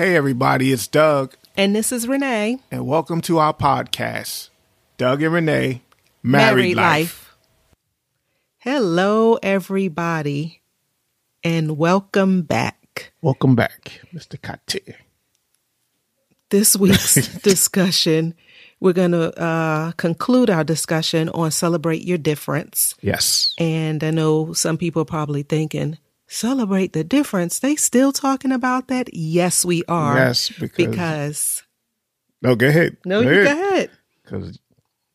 Hey, everybody, it's Doug, And this is Renee. and welcome to our podcast, Doug and Renee Married, Life. Hello, everybody, and welcome back. Welcome back, Mr. Kate. This week's discussion, we're going to uh, conclude our discussion on Celebrate Your Difference. Yes. And I know some people are probably thinking, Celebrate the difference. They still talking about that? Yes, we are. Yes, because- because No, go ahead. no, you go ahead. Because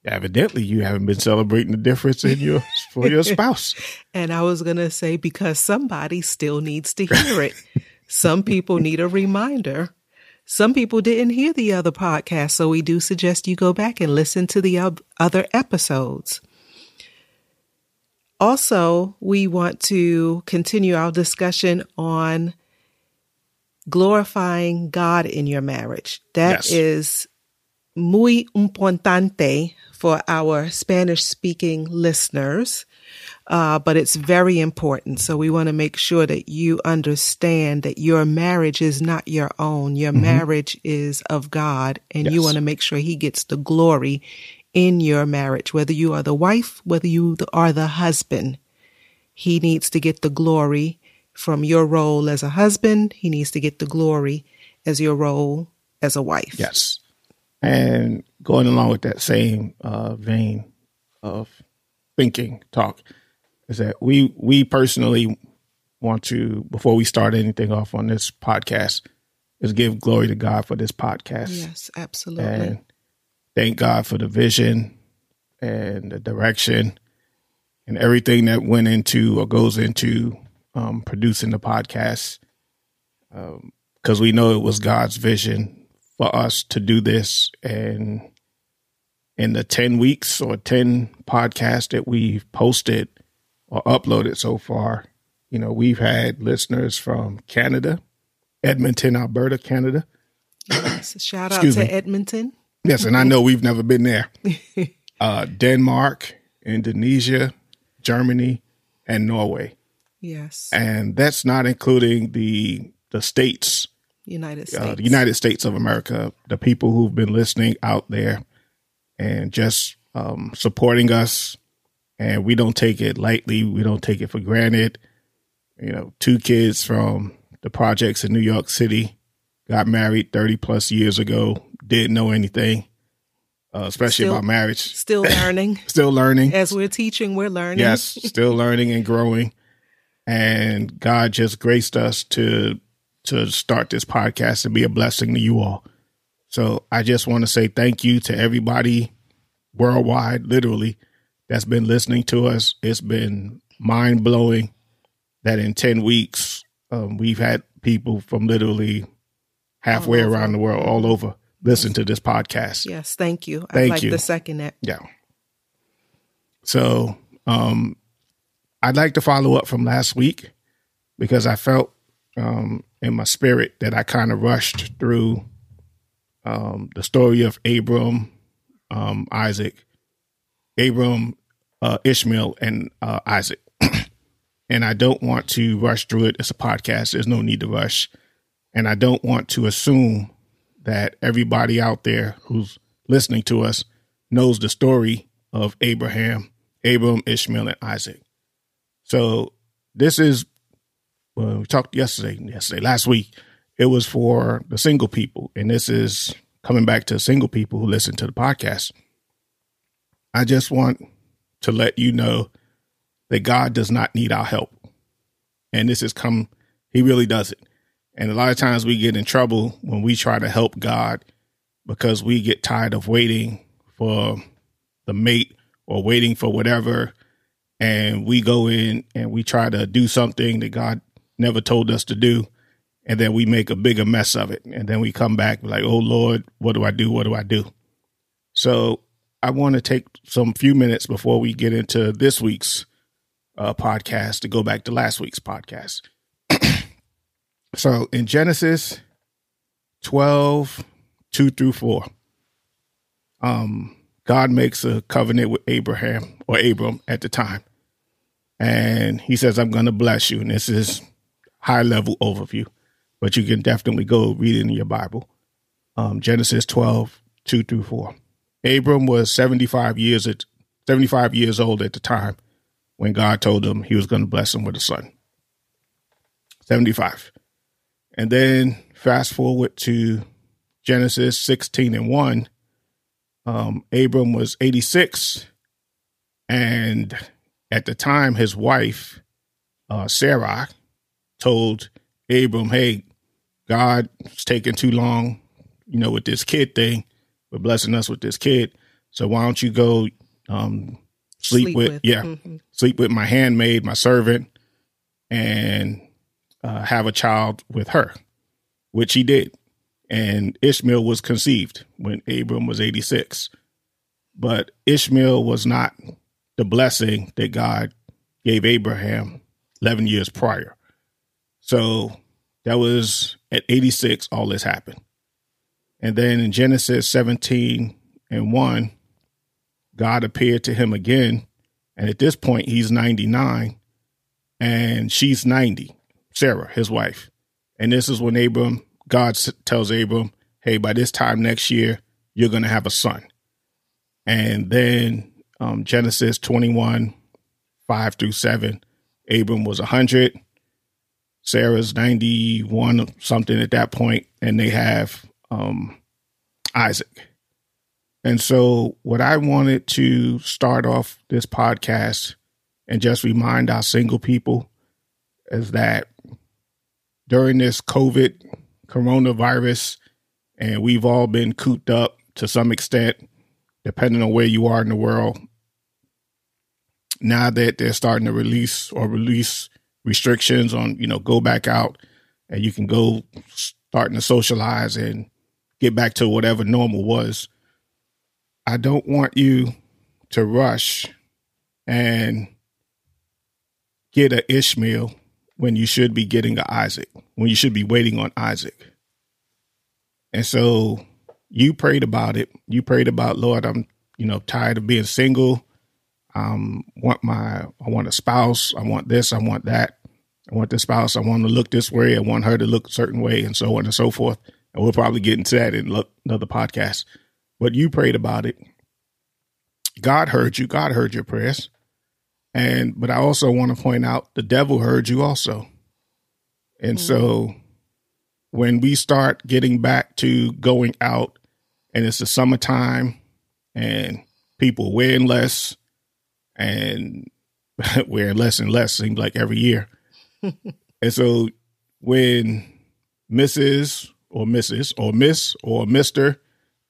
evidently you haven't been celebrating the difference in your for your spouse. And I was going to say, because somebody still needs to hear it. Some people need a reminder. Some people didn't hear the other podcast, so we do suggest you go back and listen to the other episodes. Also, we want to continue our discussion on glorifying God in your marriage. That Yes. is muy importante for our Spanish speaking listeners, uh, but it's very important. So we want to make sure that you understand that your marriage is not your own. Your marriage is of God, and you Mm-hmm. Want to make sure He gets the glory in your marriage, whether you are the wife, whether you are the husband. He needs to get the glory from your role as a husband. He needs to get the glory as your role as a wife. Yes. And going along with that same uh, vein of thinking talk is that we we personally want to before we start anything off on this podcast is give glory to God for this podcast Yes, absolutely. and thank God for the vision and the direction and everything that went into or goes into um, producing the podcast. Because we know it was God's vision for us to do this. And in the 10 weeks or 10 podcasts that we've posted or uploaded so far, you know, we've had listeners from Canada, Edmonton, Alberta, Canada. Yes, Shout out Excuse to me. Edmonton. Yes, and I know we've never been there. Uh, Denmark, Indonesia, Germany, and Norway, Yes, and that's not including the the states, United States. uh, the United States of America, the people who've been listening out there and just um, supporting us. And we don't take it lightly. We don't take it for granted. You know, two kids from the projects in New York City got married 30 plus years ago, didn't know anything, uh, especially Still- about marriage. Still learning. Still learning. As we're teaching, we're learning. Yes, still learning and growing. And God just graced us to to start this podcast and be a blessing to you all. So I just want to say thank you to everybody worldwide, literally, that's been listening to us. It's been mind blowing that in 10 weeks, um, we've had people from literally halfway around the world, all over, listen to this podcast. Yes, thank you. Thank I'd like you. to second that. Yeah. So, um, I'd like to follow up from last week because I felt um, in my spirit that I kind of rushed through um, the story of Abram, um, Isaac, Abram, uh, Ishmael, and uh, Isaac. and I don't want to rush through it. It's a podcast. There's no need to rush. And I don't want to assume that everybody out there who's listening to us knows the story of Abraham, Abram, Ishmael, and Isaac. So this is well, we talked yesterday, yesterday, last week. It was for the single people, and this is coming back to single people who listen to the podcast. I just want to let you know that God does not need our help, and this has come. He really doesn't. And a lot of times we get in trouble when we try to help God because we get tired of waiting for the mate or waiting for whatever. And we go in and we try to do something that God never told us to do. And then we make a bigger mess of it. And then we come back like, oh Lord, what do I do? What do I do? So I want to take some few minutes before we get into this week's uh, podcast to go back to last week's podcast. So in Genesis 12, 2 through 4, um, God makes a covenant with Abraham or Abram at the time. And he says, I'm going to bless you. And this is high level overview. but you can definitely go read it in your Bible. Um, Genesis 12, 2 through 4. Abram was 75 years at 75 years old at the time when God told him he was going to bless him with a son. 75. And then fast forward to Genesis 16 and 1. Um, Abram was 86. And at the time, his wife, uh, Sarah, told Abram, hey, God, God's taking too long, you know, with this kid thing, but blessing us with this kid. So why don't you go um, sleep, sleep with, with, yeah, mm-hmm. sleep with my handmaid, my servant, and uh, have a child with her, which he did. And Ishmael was conceived when Abram was 86. But Ishmael was not the blessing that God gave Abraham 11 years prior. So that was at 86, all this happened. And then in Genesis 17 and 1, God appeared to him again. And at this point, he's 99 and she's 90, Sarah, his wife. And this is when Abram, God tells Abram, hey, by this time next year, you're going to have a son. And then um, Genesis 21, 5 through 7, Abram was 100. Sarah's 91 something at that point, and they have um, Isaac. And so, what I wanted to start off this podcast and just remind our single people is that during this COVID coronavirus, and we've all been cooped up to some extent, depending on where you are in the world. Now that they're starting to release or release restrictions on, you know, go back out and you can go starting to socialize and get back to whatever normal was I don't want you to rush and get a Ishmael when you should be getting a Isaac, when you should be waiting on Isaac. And so you prayed about it. You prayed about, Lord, I'm, you know, tired of being single. Um, want my, I want a spouse. I want this. I want that. I want the spouse. I want to look this way. I want her to look a certain way, and so on and so forth. And we'll probably get into that in another podcast but you prayed about it. God heard you. God heard your prayers. And but I also want to point out the devil heard you also. And mm-hmm. so when we start getting back to going out and it's the summertime and people wearing less and wearing less and less seems like every year. and so when Mrs. or Mrs. or Miss or Mr.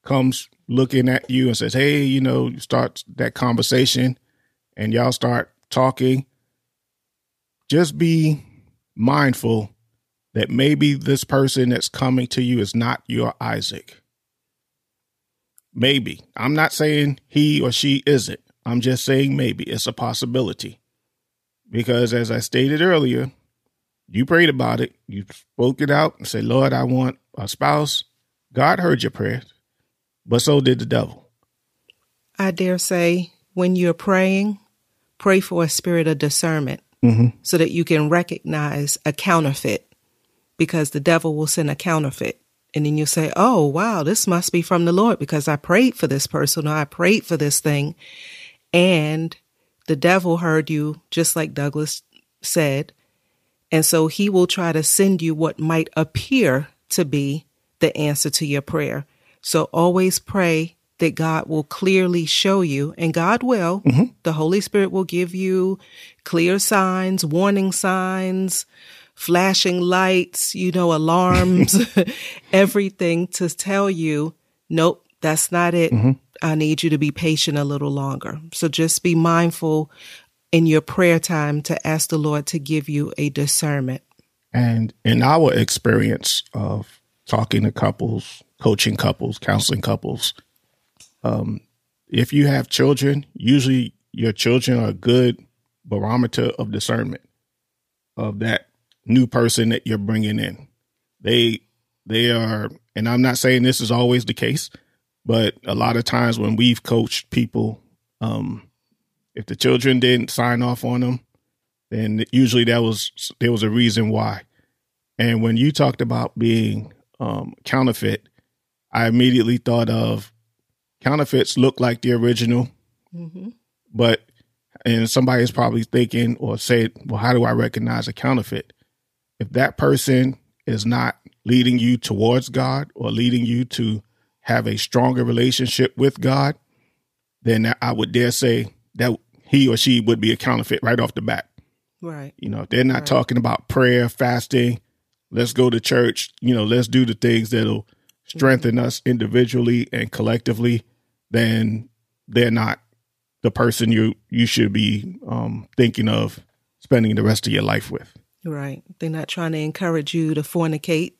comes looking at you and says, Hey, you know, you start that conversation and y'all start talking, just be mindful that maybe this person that's coming to you is not your Isaac. Maybe. I'm not saying he or she isn't. I'm just saying maybe. It's a possibility. Because as I stated earlier, you prayed about it. You spoke it out and said, Lord, I want a spouse. God heard your prayers but so did the devil. I dare say when you're praying, pray for a spirit of discernment mm-hmm. so that you can recognize a counterfeit because the devil will send a counterfeit. And then you say, Oh, wow, this must be from the Lord because I prayed for this person or I prayed for this thing. And the devil heard you, just like Douglas said. And so he will try to send you what might appear to be the answer to your prayer. So always pray that God will clearly show you, and God will. Mm-hmm. The Holy Spirit will give you clear signs, warning signs, flashing lights, you know, alarms, everything to tell you, nope, that's not it. Mm-hmm. I need you to be patient a little longer. So just be mindful in your prayer time to ask the Lord to give you a discernment. And in our experience of talking to couples, coaching couples, counseling couples. Um, if you have children, usually your children are a good barometer of discernment of that new person that you're bringing in. They they are, and I'm not saying this is always the case, but a lot of times when we've coached people, um, if the children didn't sign off on them, then usually that was there was a reason why. And when you talked about being um, counterfeit, I immediately thought of counterfeits look like the original, Mm-hmm. but and somebody is probably thinking or said, well, how do I recognize a counterfeit? If that person is not leading you towards God or leading you to have a stronger relationship with God, then I would dare say that he or she would be a counterfeit right off the bat. Right. You know, if they're not Right. talking about prayer, fasting, let's go to church, you know, let's do the things that'll strengthen us individually and collectively, then they're not the person you you should be um, thinking of spending the rest of your life with. Right. They're not trying to encourage you to fornicate.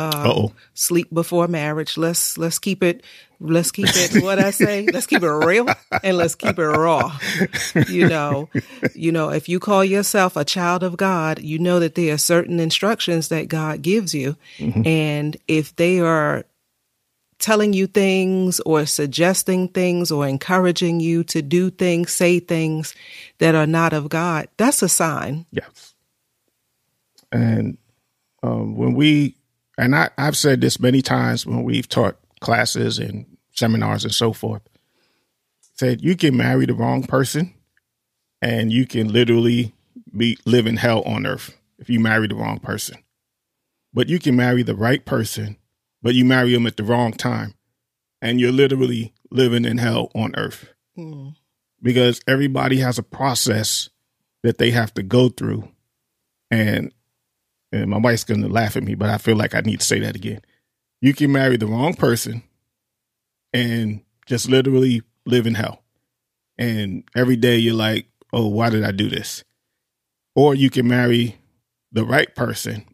Uh, Uh-oh. Sleep before marriage. Let's let's keep it. Let's keep it. What I say. Let's keep it real and let's keep it raw. You know, you know. If you call yourself a child of God, you know that there are certain instructions that God gives you, and if they are telling you things or suggesting things or encouraging you to do things, say things that are not of God, that's a sign. Yes. And um, when we, and I, I've said this many times when we've taught classes and seminars and so forth, said you can marry the wrong person and you can literally be live in hell on earth if you marry the wrong person. But you can marry the right person, but you marry them at the wrong time and you're literally living in hell on earth Hmm. because everybody has a process that they have to go through. And and my wife's gonna laugh at me, but I feel like I need to say that again. You can marry the wrong person and just literally live in hell. And every day you're like, oh, why did I do this? Or you can marry the right person,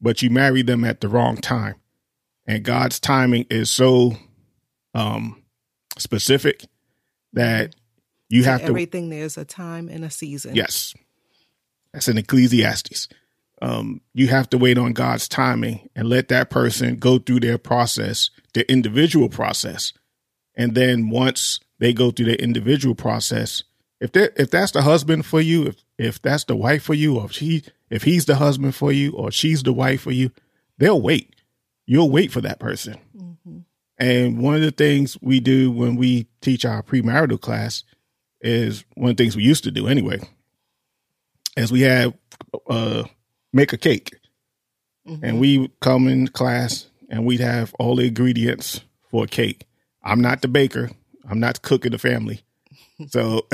but you marry them at the wrong time. And God's timing is so um specific that you have to everything there's a time and a season. Yes. That's in Ecclesiastes. Um, you have to wait on God's timing and let that person go through their process, their individual process. And then once they go through their individual process, if that if that's the husband for you, if if that's the wife for you, or if she if he's the husband for you, or she's the wife for you, they'll wait. You'll wait for that person. And one of the things we do when we teach our premarital class is one of the things we used to do anyway, is we have uh, make a cake, and we come in class and we'd have all the ingredients for a cake. I'm not the baker. I'm not the cook of the family. So,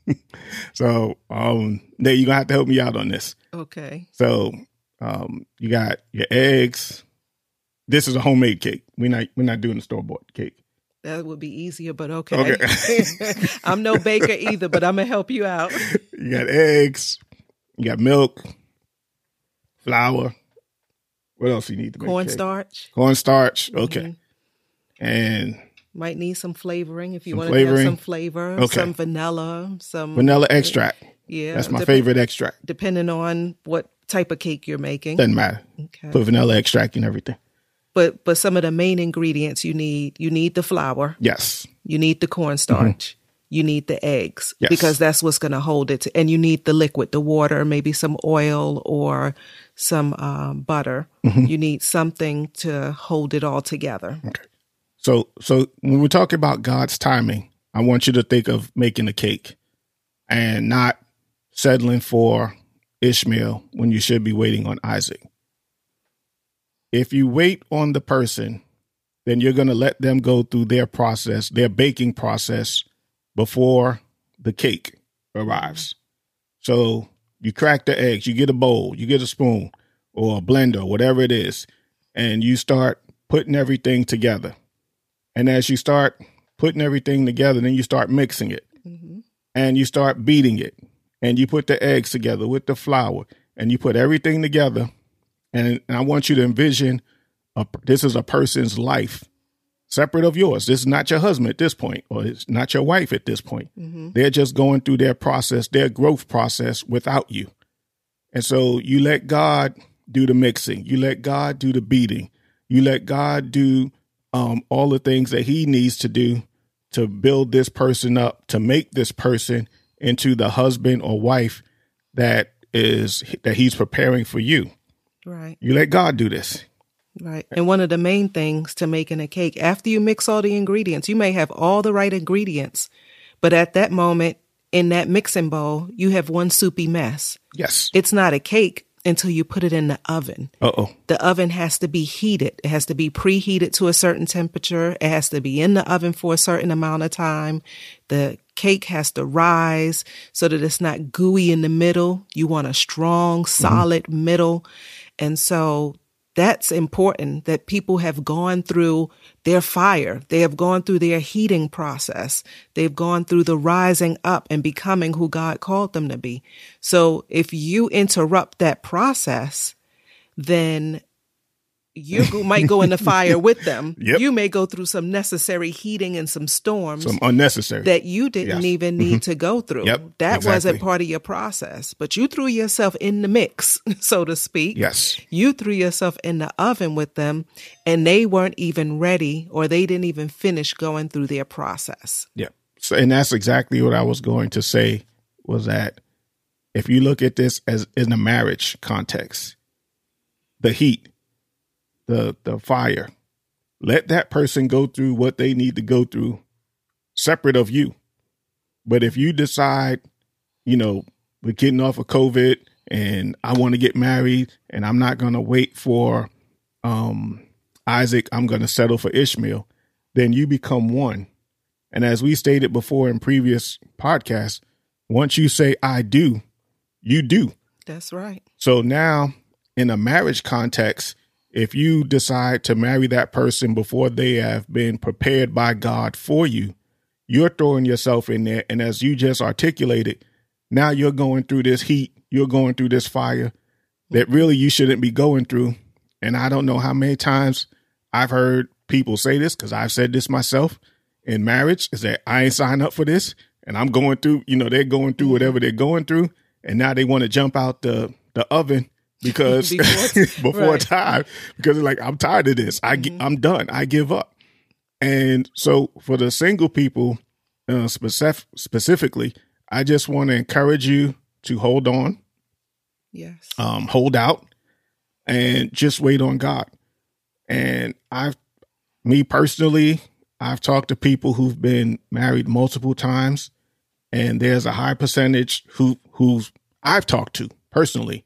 so um, Nate, you're gonna have to help me out on this. Okay. So, um, you got your eggs. This is a homemade cake. We're not we're not doing a store bought cake. That would be easier, but okay. Okay. I'm no baker either, but I'm gonna help you out. You got eggs. You got milk, flour. What else you need to make? Cornstarch. Cornstarch. Okay. And Might need some flavoring if you want to have some flavor. Okay. Some vanilla. Some vanilla extract. Yeah, That's my dep- favorite extract. Depending on what type of cake you're making. Doesn't matter. Okay. Put vanilla extract in everything. But but some of the main ingredients you need you need the flour, Yes. you need the cornstarch, you need the eggs Yes. because that's what's going to hold it. And you need the liquid, the water, maybe some oil or some um, butter. You need something to hold it all together. Okay. So so when we're talking about God's timing, I want you to think of making a cake and not settling for Ishmael when you should be waiting on Isaac. If you wait on the person, then you're going to let them go through their process, their baking process before the cake arrives. So you crack the eggs, you get a bowl, you get a spoon or a blender, whatever it is, and you start putting everything together. And as you start putting everything together, then you start mixing it mm-hmm. and you start beating it and you put the eggs together with the flour and you put everything together. And, and I want you to envision a, this is a person's life separate of yours. This is not your husband at this point, or it's not your wife at this point. They're just going through their process, their growth process without you. And so you let God do the mixing, you let God do the beating, you let God do um, all the things that He needs to do to build this person up, to make this person into the husband or wife that is that He's preparing for you. Right. You let God do this. Right. And one of the main things to making a cake, after you mix all the ingredients, you may have all the right ingredients, but at that moment in that mixing bowl, you have one soupy mess. Yes. It's not a cake until you put it in the oven. Uh oh. The oven has to be heated. It has to be preheated to a certain temperature. It has to be in the oven for a certain amount of time. The cake has to rise so that it's not gooey in the middle. You want a strong, solid mm-hmm. middle. And so that's important that people have gone through their fire. They have gone through their heating process. They've gone through the rising up and becoming who God called them to be. So if you interrupt that process, then you might go in the fire with them. Yep. You may go through some necessary heating and some storms. Some unnecessary. That you didn't Yes. even need mm-hmm. to go through. Yep, That exactly. wasn't part of your process. But you threw yourself in the mix, so to speak. yes. You threw yourself in the oven with them and they weren't even ready or they didn't even finish going through their process. Yeah. So, and that's exactly what I was going to say was that if you look at this as in a marriage context, the heat, the the fire, let that person go through what they need to go through separate of you. But if you decide, you know, we're getting off of COVID and I want to get married and I'm not going to wait for um Isaac, I'm going to settle for Ishmael, then you become one. And as we stated before in previous podcasts, once you say I do, you do. That's right. So now in a marriage context, if you decide to marry that person before they have been prepared by God for you, you're throwing yourself in there. And as you just articulated, now you're going through this heat, you're going through this fire that really you shouldn't be going through. And I don't know how many times I've heard people say this because I've said this myself in marriage is that I ain't signed up for this and I'm going through, you know, they're going through whatever they're going through. And now they want to jump out the, the oven because Before- before, right. time because like, I'm tired of this. I, gi- I'm done. I give up. And so for the single people uh, specific, specifically, I just want to encourage you to hold on, Yes. um, hold out, and just wait on God. And I've, me personally, I've talked to people who've been married multiple times, and there's a high percentage who who's I've talked to personally,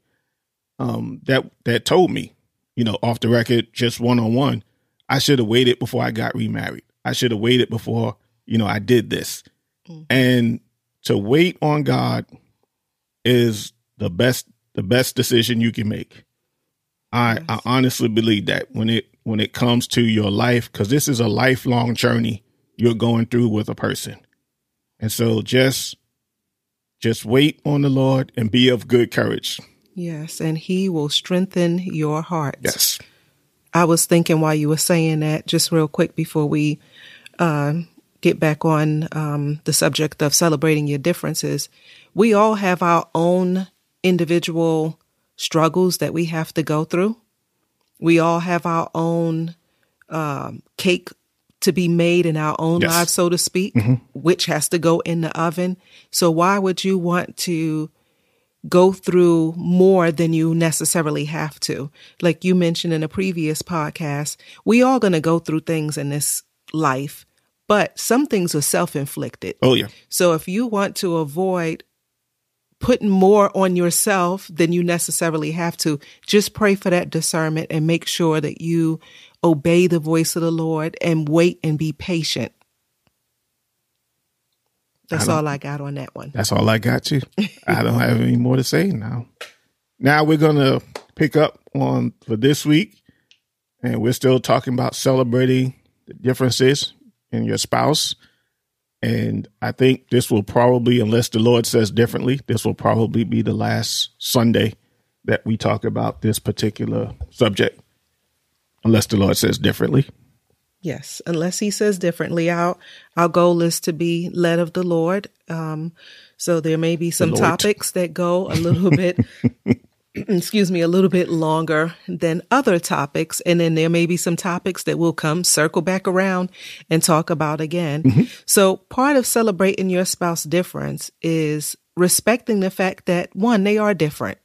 um, that that told me, you know, off the record, just one on one, I should have waited before I got remarried. I should have waited before, you know, I did this. And to wait on God is the best the best decision you can make. I, I honestly believe that when it when it comes to your life, because this is a lifelong journey you're going through with a person. And so just just wait on the Lord and be of good courage. Yes. And he will strengthen your heart. Yes. I was thinking while you were saying that, just real quick before we uh, get back on um, the subject of celebrating your differences, we all have our own individual struggles that we have to go through. We all have our own um, cake to be made in our own Yes. lives, so to speak, which has to go in the oven. So, why would you want to? Go through more than you necessarily have to. Like you mentioned in a previous podcast, we all going to go through things in this life, but some things are self-inflicted. Oh yeah. So if you want to avoid putting more on yourself than you necessarily have to, just pray for that discernment and make sure that you obey the voice of the Lord and wait and be patient. That's don't- all I got on that one. That's all I got you. I don't have any more to say now. Now we're gonna pick up on for this week, and we're still talking about celebrating the differences in your spouse. And I think this will probably, unless the Lord says differently, this will probably be the last Sunday that we talk about this particular subject, unless the Lord says differently. Yes, unless he says differently. Our our goal is to be led of the Lord. Um, so there may be some topics that go a little bit, excuse me, a little bit longer than other topics, and then there may be some topics that will come circle back around and talk about again. So part of celebrating your spouse difference is respecting the fact that one, they are different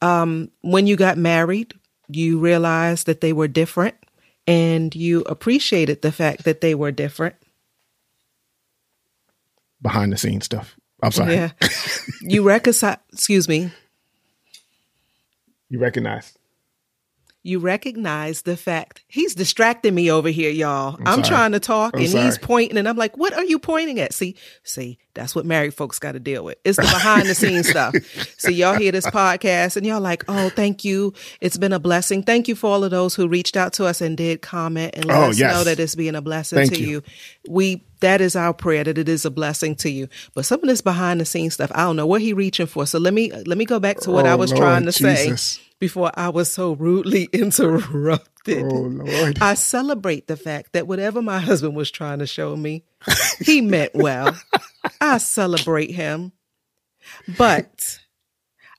Um, when you got married, you realized that they were different and you appreciated the fact that they were different. Behind the scenes stuff. I'm sorry. Yeah. you reconcile, excuse me, You recognize. You recognize the fact he's distracting me over here, y'all. I'm, sorry. trying to talk I'm and he's pointing and I'm like, what are you pointing at? See, see, that's what married folks got to deal with. It's the behind the scenes stuff. So y'all hear this podcast and y'all like, oh, thank you. It's been a blessing. Thank you for all of those who reached out to us and did comment and let Oh, us yes. know that it's being a blessing Thank to you. you. We that is our prayer that it is a blessing to you. But some of this behind the scenes stuff, I don't know what he reaching for. So let me let me go back to what I Oh, was Lord trying to Jesus. say before I was so rudely interrupted. Oh Lord. I celebrate the fact that whatever my husband was trying to show me, he meant well. I celebrate him. But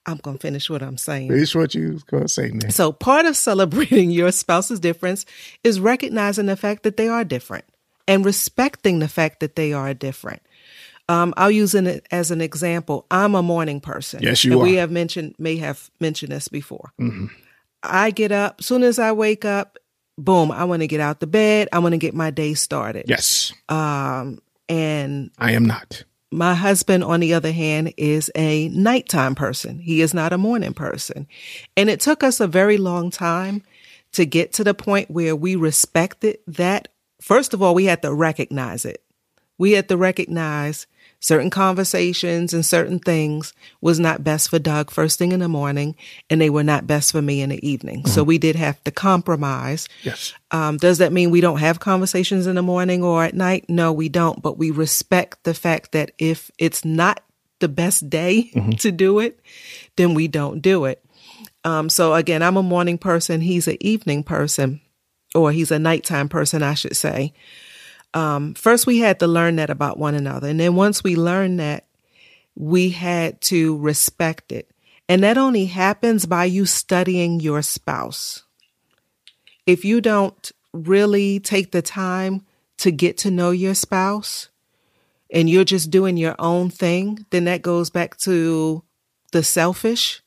I'm going to finish what I'm saying. Finish what you was gonna say, man. So, part of celebrating your spouse's difference is recognizing the fact that they are different and respecting the fact that they are different. Um, I'll use it as an example. I'm a morning person. Yes, you And We are. Mm-hmm. have mentioned, may have mentioned this before. I get up, soon as I wake up, boom, I want to get out the bed. I want to get my day started. Yes. Um, And I am not. my husband, on the other hand, is a nighttime person. He is not a morning person. And it took us a very long time to get to the point where we respected that. First of all, we had to recognize it. We had to recognize certain conversations and certain things was not best for Doug first thing in the morning, and they were not best for me in the evening. So we did have to compromise. Yes. Um, does that mean we don't have conversations in the morning or at night? No, we don't. But we respect the fact that if it's not the best day to do it, then we don't do it. Um, so again, I'm a morning person. He's an evening person, or he's a nighttime person, I should say. Um, first, we had to learn that about one another. And then once we learned that, we had to respect it. And that only happens by you studying your spouse if you don't really take the time to get to know your spouse and you're just doing your own thing, then that goes back to the selfish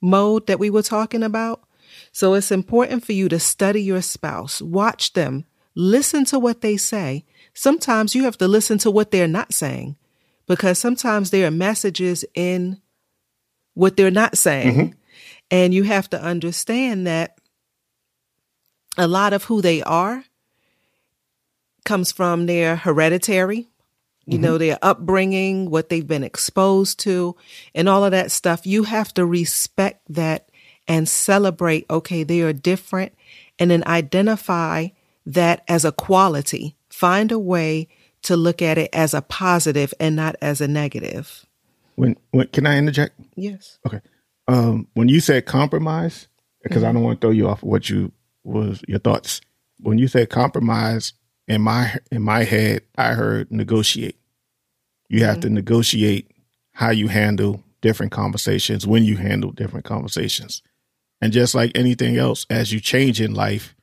mode that we were talking about. So it's important for you to study your spouse, watch them, listen to what they say. Sometimes you have to listen to what they're not saying because sometimes there are messages in what they're not saying. Mm-hmm. And you have to understand that a lot of who they are comes from their hereditary, you know, mm-hmm. their upbringing, what they've been exposed to, and all of that stuff. You have to respect that and celebrate, okay, they are different, and then identify that as a quality. Find a way to look at it as a positive and not as a negative. When when can I interject? Yes. Okay. Um, when you said compromise, because I don't want to throw you off of what you was your thoughts. When you said compromise, in my in my head, I heard negotiate. You have to negotiate how you handle different conversations when you handle different conversations, and just like anything else, as you change in life,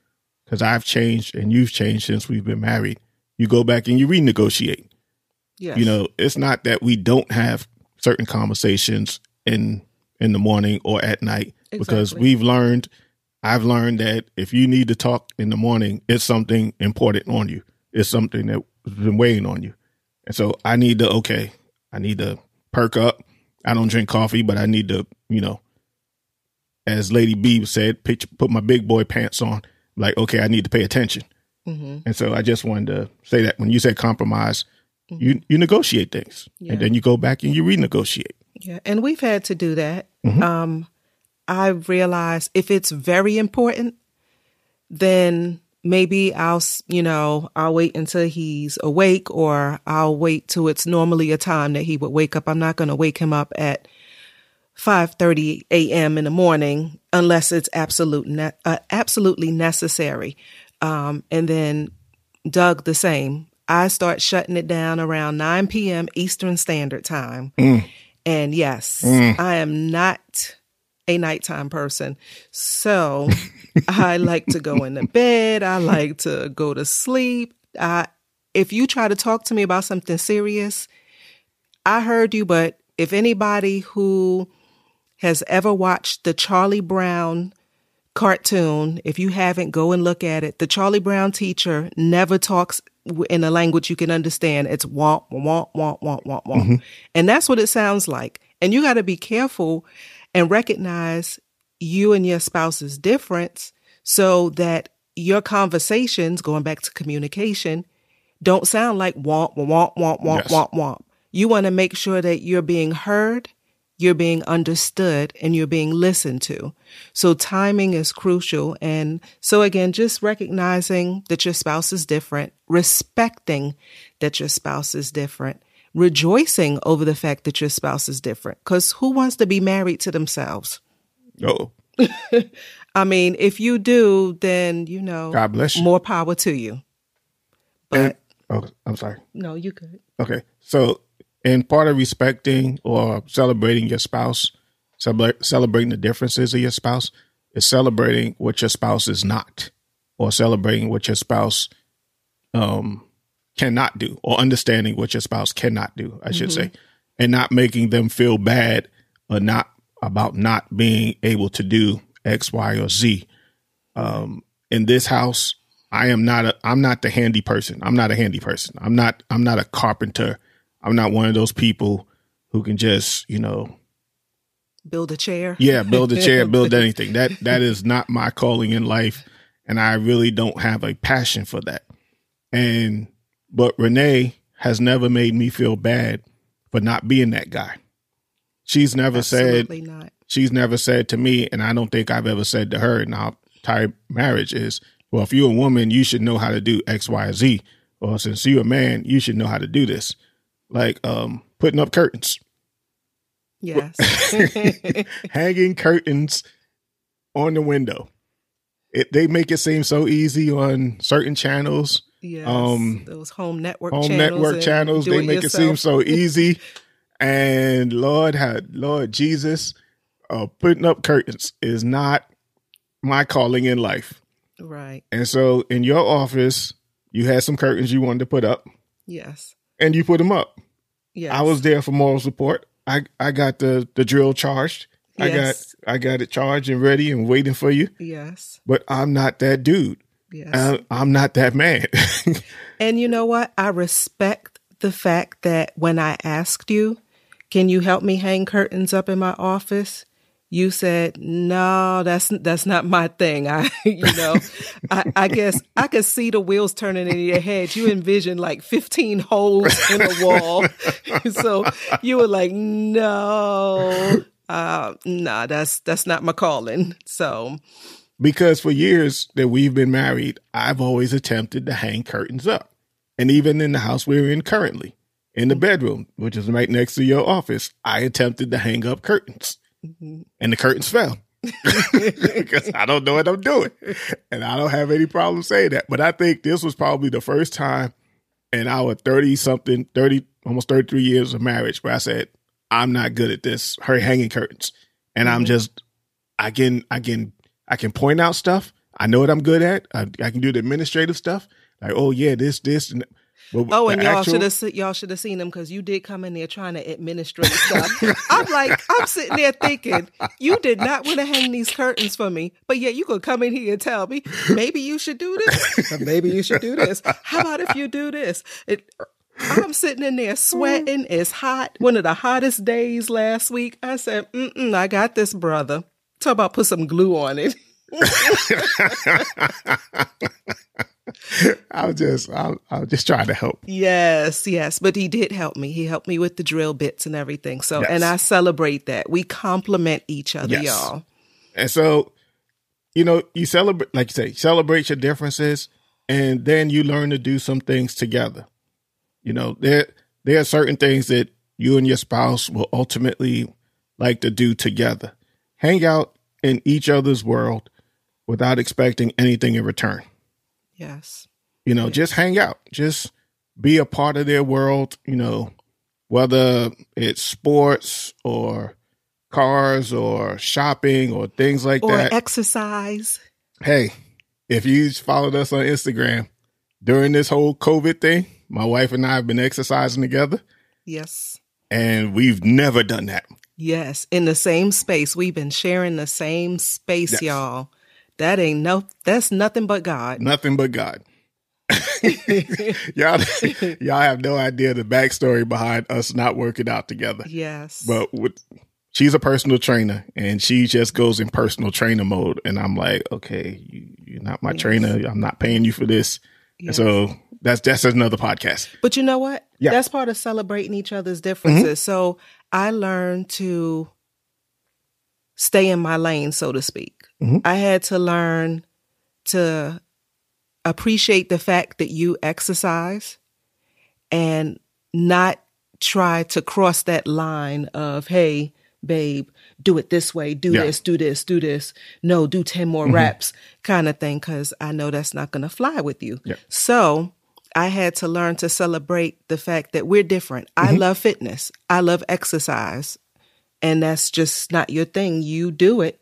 because I've changed and you've changed since we've been married, you go back and you renegotiate. Yes. you know it's not that we don't have certain conversations in in the morning or at night. Because we've learned i've learned that if you need to talk in the morning it's something important on you. It's something that's been weighing on you. And so i need to okay i need to perk up. I don't drink coffee but i need to you know as lady b said pitch, put my big boy pants on like okay i need to pay attention mm-hmm. and so I just wanted to say that when you say compromise, mm-hmm. you you negotiate things, Yeah. and then you go back and you renegotiate. Yeah, and we've had to do that. Mm-hmm. Um, I realize if it's very important, then maybe I'll, you know, I'll wait until he's awake, or I'll wait till it's normally a time that he would wake up. I'm not going to wake him up at 5:30 a.m. in the morning unless it's absolute ne- uh, absolutely necessary. Um, and then Doug the same. I start shutting it down around 9 p.m. Eastern Standard Time. And yes, I am not a nighttime person. So I like to go into bed. I like to go to sleep. I, if you try to talk to me about something serious, I heard you, but if anybody who has ever watched the Charlie Brown cartoon, if you haven't, go and look at it. The Charlie Brown teacher never talks in a language you can understand. It's womp, womp, womp, womp, womp, womp. Mm-hmm. And that's what it sounds like. And you got to be careful and recognize you and your spouse's difference so that your conversations, going back to communication, don't sound like womp, womp, womp, womp, yes. womp, womp. You want to make sure that you're being heard, you're being understood, and you're being listened to. So timing is crucial. And so again, just recognizing that your spouse is different, respecting that your spouse is different, rejoicing over the fact that your spouse is different. Because who wants to be married to themselves? No. I mean, if you do, then you know, God bless you. More power to you. But and, oh, I'm sorry. No, you could. Okay, so and part of respecting or celebrating your spouse, celebrating the differences of your spouse, is celebrating what your spouse is not, or celebrating what your spouse um, cannot do, or understanding what your spouse cannot do, I should mm-hmm. say, and not making them feel bad or not about not being able to do X, Y, or Z. Um, in this house, I am not a I'm not the handy person. I'm not a handy person. I'm not I'm not a carpenter. I'm not one of those people who can just, you know, build a chair. Yeah, build a chair, build anything. That that is not my calling in life and I really don't have a passion for that. And but Renee has never made me feel bad for not being that guy. She's never Absolutely said not. she's never said to me, and I don't think I've ever said to her in our entire marriage is, well, if you're a woman, you should know how to do X, Y, Z. Or since you're a man, you should know how to do this like um putting up curtains. Yes. Hanging curtains on the window. It they make it seem so easy on certain channels. Yes. Um those home network home channels network channels. They make yourself. it seem so easy. and Lord had Lord Jesus, uh putting up curtains is not my calling in life. Right. And so in your office, you had some curtains you wanted to put up. Yes and you put them up. Yes. I was there for moral support. I, I got the, the drill charged. Yes. I got I got it charged and ready and waiting for you. Yes. But I'm not that dude. Yes. I'm, I'm not that man. and you know what? I respect the fact that when I asked you, can you help me hang curtains up in my office? You said no that's that's not my thing. I you know I, I, guess i could see the wheels turning in your head. You envisioned like 15 holes in a wall. So you were like no uh nah that's that's not my calling. So because for years that we've been married i've always attempted to hang curtains up. And even in the house we're in currently in the bedroom which is right next to your office i attempted to hang up curtains mm-hmm. and the curtains fell because I don't know what I'm doing, and I don't have any problem saying that. But I think this was probably the first time in our thirty something, thirty almost thirty three years of marriage where I said I'm not good at this. Her hanging curtains, and mm-hmm. I'm just I can I can I can point out stuff. I know what I'm good at. I, I can do the administrative stuff. Like, oh yeah, this, this, and but oh, and y'all actual... should have y'all should have seen them because you did come in there trying to administrate stuff. I'm like, I'm sitting there thinking, you did not want to hang these curtains for me, but yet you could come in here and tell me maybe you should do this, maybe you should do this. How about if you do this? It, I'm sitting in there sweating. It's hot. One of the hottest days last week. I said, Mm-mm, I got this, brother. Talk about put some glue on it. I'll just I'll, I'll just try to help. Yes, yes, but he did help me. He helped me with the drill bits and everything. So, yes. and I celebrate that. We complement each other, yes. y'all. And so, you know, you celebrate, like you say, celebrate your differences, and then you learn to do some things together. You know, there there are certain things that you and your spouse will ultimately like to do together. Hang out in each other's world without expecting anything in return. Yes. You know, yes. just hang out, just be a part of their world, you know, whether it's sports or cars or shopping or things like or that. Or exercise. Hey, if you followed us on Instagram during this whole COVID thing, my wife and I have been exercising together. Yes. And we've never done that. Yes, in the same space. We've been sharing the same space, Yes. y'all. That ain't no that's nothing but God. Nothing but God. y'all, y'all have no idea the backstory behind us not working out together. Yes. But with, she's a personal trainer, and she just goes in personal trainer mode. And I'm like, okay, you, you're not my Yes. trainer. I'm not paying you for this. And so that's that's another podcast. But you know what? Yeah. That's part of celebrating each other's differences. Mm-hmm. So I learned to stay in my lane, so to speak. Mhm. I had to learn to appreciate the fact that you exercise and not try to cross that line of, hey, babe, do it this way, do Yeah. this, do this, do this. No, do 10 more reps kind of thing, because I know that's not going to fly with you. Yeah. So I had to learn to celebrate the fact that we're different. I love fitness, I love exercise, and that's just not your thing. You do it,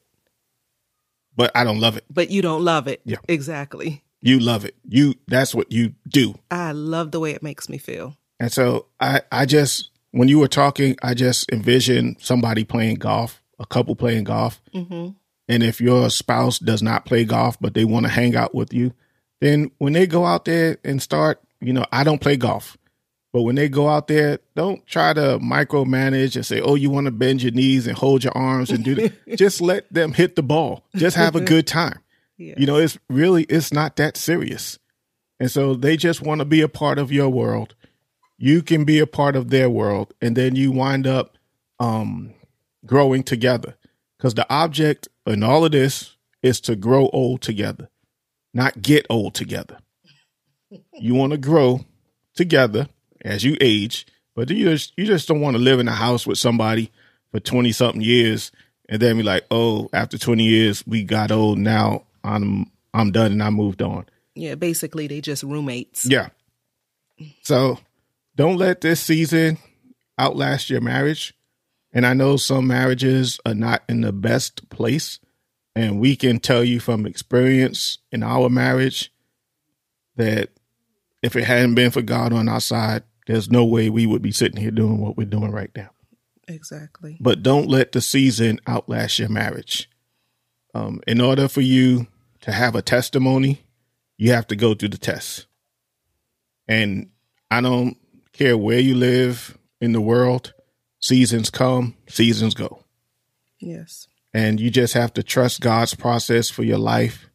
But I don't love it. but you don't love it. Yeah. Exactly. You love it. You that's what you do. I love the way it makes me feel. And so I, I just, when you were talking, I just envisioned somebody playing golf, a couple playing golf. hmm And if your spouse does not play golf, but they want to hang out with you, then when they go out there and start, you know, I don't play golf, but when they go out there, don't try to micromanage and say, oh, you want to bend your knees and hold your arms and do that. Just let them hit the ball. Just have a good time. Yeah. You know, it's really, it's not that serious. And so they just want to be a part of your world. You can be a part of their world. And then you wind up um, growing together. Because the object in all of this is to grow old together, not get old together. You want to grow together as you age, but you just you just don't want to live in a house with somebody for twenty something years and then be like, oh, after twenty years we got old. Now I'm I'm done and I moved on. Yeah, basically they just roommates. Yeah. So don't let this season outlast your marriage. And I know some marriages are not in the best place. And we can tell you from experience in our marriage that if it hadn't been for God on our side, there's no way we would be sitting here doing what we're doing right now. Exactly. But don't let the season outlast your marriage. Um, in order for you to have a testimony, you have to go through the test. And I don't care where you live in the world, seasons come, seasons go. Yes. And you just have to trust God's process for your life.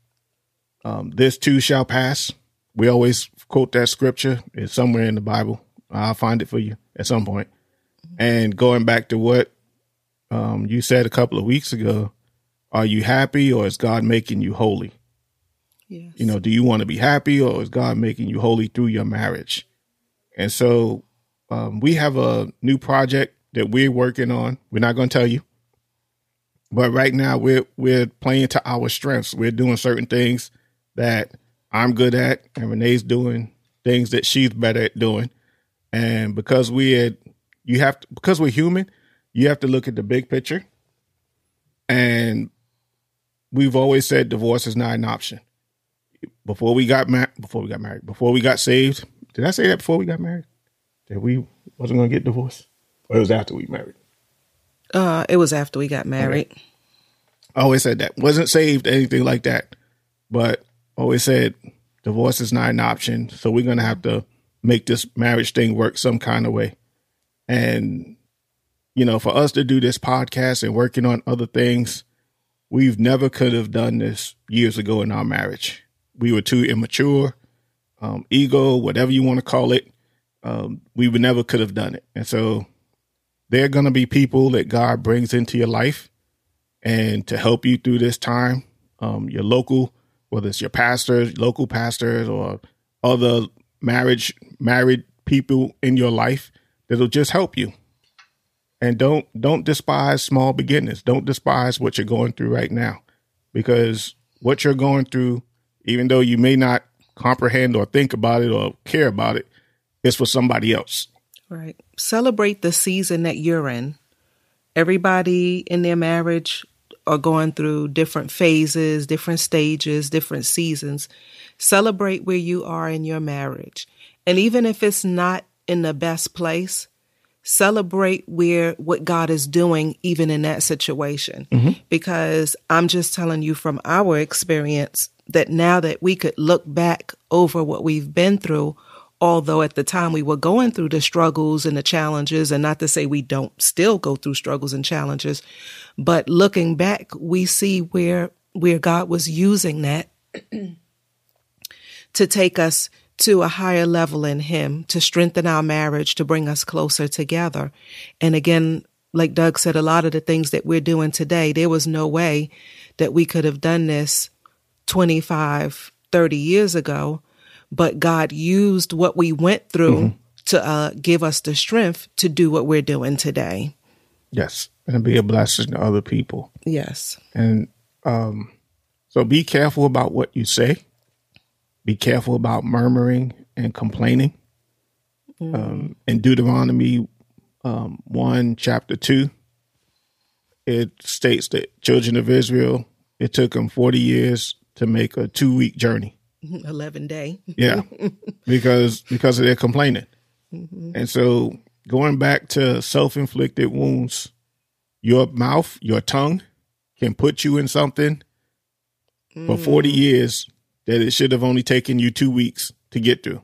Um, this too shall pass. We always quote that scripture. It's somewhere in the Bible. I'll find it for you at some point. And going back to what um, you said a couple of weeks ago, are you happy or is God making you holy? Yes. You know, do you want to be happy or is God making you holy through your marriage? And so um, we have a new project that we're working on. We're not going to tell you, but right now we're we're playing to our strengths. We're doing certain things that I'm good at, and Renee's doing things that she's better at doing. And because we had, you have to, because we're human, you have to look at the big picture. And we've always said divorce is not an option before we got married, before we got married, before we got saved. Did I say that before we got married? That we wasn't going to get divorced, or it was after we married? Uh, it was after we got married. I always said that wasn't saved, anything like that, but always said divorce is not an option. So we're going to have to make this marriage thing work some kind of way. And you know, for us to do this podcast and working on other things, we've never could have done this years ago in our marriage. We were too immature, um, ego, whatever you want to call it. Um, we would never could have done it. And so there are going to be people that God brings into your life and to help you through this time. Um, your local, whether it's your pastors, local pastors, or other marriage married people in your life that'll just help you. And don't don't despise small beginnings. Don't despise what you're going through right now, because what you're going through, even though you may not comprehend or think about it or care about it, it, is for somebody else. Right. Celebrate the season that you're in. Everybody in their marriage are going through different phases, different stages, different seasons. Celebrate where you are in your marriage. And even if it's not in the best place, celebrate where what God is doing even in that situation. Mm-hmm. Because I'm just telling you from our experience that now that we could look back over what we've been through, although at the time we were going through the struggles and the challenges, and not to say we don't still go through struggles and challenges, but looking back, we see where where God was using that to take us to a higher level in Him, to strengthen our marriage, to bring us closer together. And again, like Doug said, a lot of the things that we're doing today, there was no way that we could have done this 25, 30 years ago, but God used what we went through to uh, give us the strength to do what we're doing today. Yes, and be a blessing to other people. Yes. And um, so be careful about what you say. Be careful about murmuring and complaining. Um, in Deuteronomy um, 1, chapter 2, it states that children of Israel, it took them 40 years to make a two week journey. 11 day. Yeah, because because of their complaining. Mm-hmm. And so going back to self inflicted wounds, your mouth, your tongue can put you in something for 40 mm. years that it should have only taken you two weeks to get through.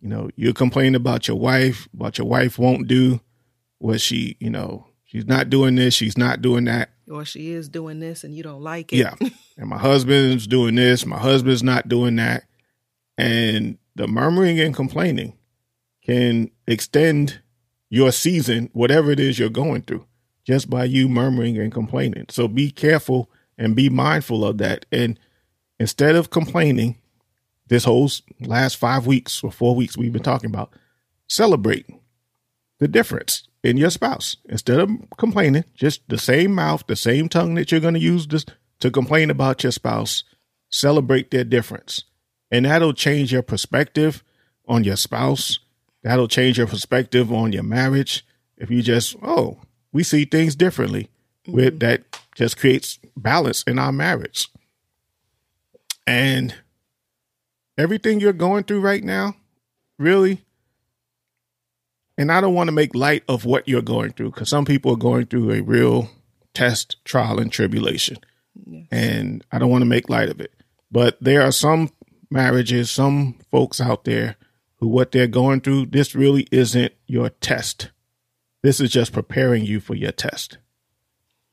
You know, you complain about your wife, about your wife won't do what she, you know, she's not doing this, she's not doing that. Or she is doing this and you don't like it. Yeah. and my husband's doing this, my husband's not doing that. And the murmuring and complaining can extend your season, whatever it is you're going through, just by you murmuring and complaining. So be careful and be mindful of that. And instead of complaining, this whole last five weeks or four weeks we've been talking about, celebrate the difference in your spouse. Instead of complaining, just the same mouth, the same tongue that you're going to use this, to complain about your spouse, celebrate their difference. And that'll change your perspective on your spouse. That'll change your perspective on your marriage. If you just, oh, we see things differently, with mm-hmm. that just creates balance in our marriage. And everything you're going through right now, really, and I don't want to make light of what you're going through because some people are going through a real test, trial, and tribulation. And I don't want to make light of it. But there are some marriages, some folks out there who what they're going through, this really isn't your test. This is just preparing you for your test.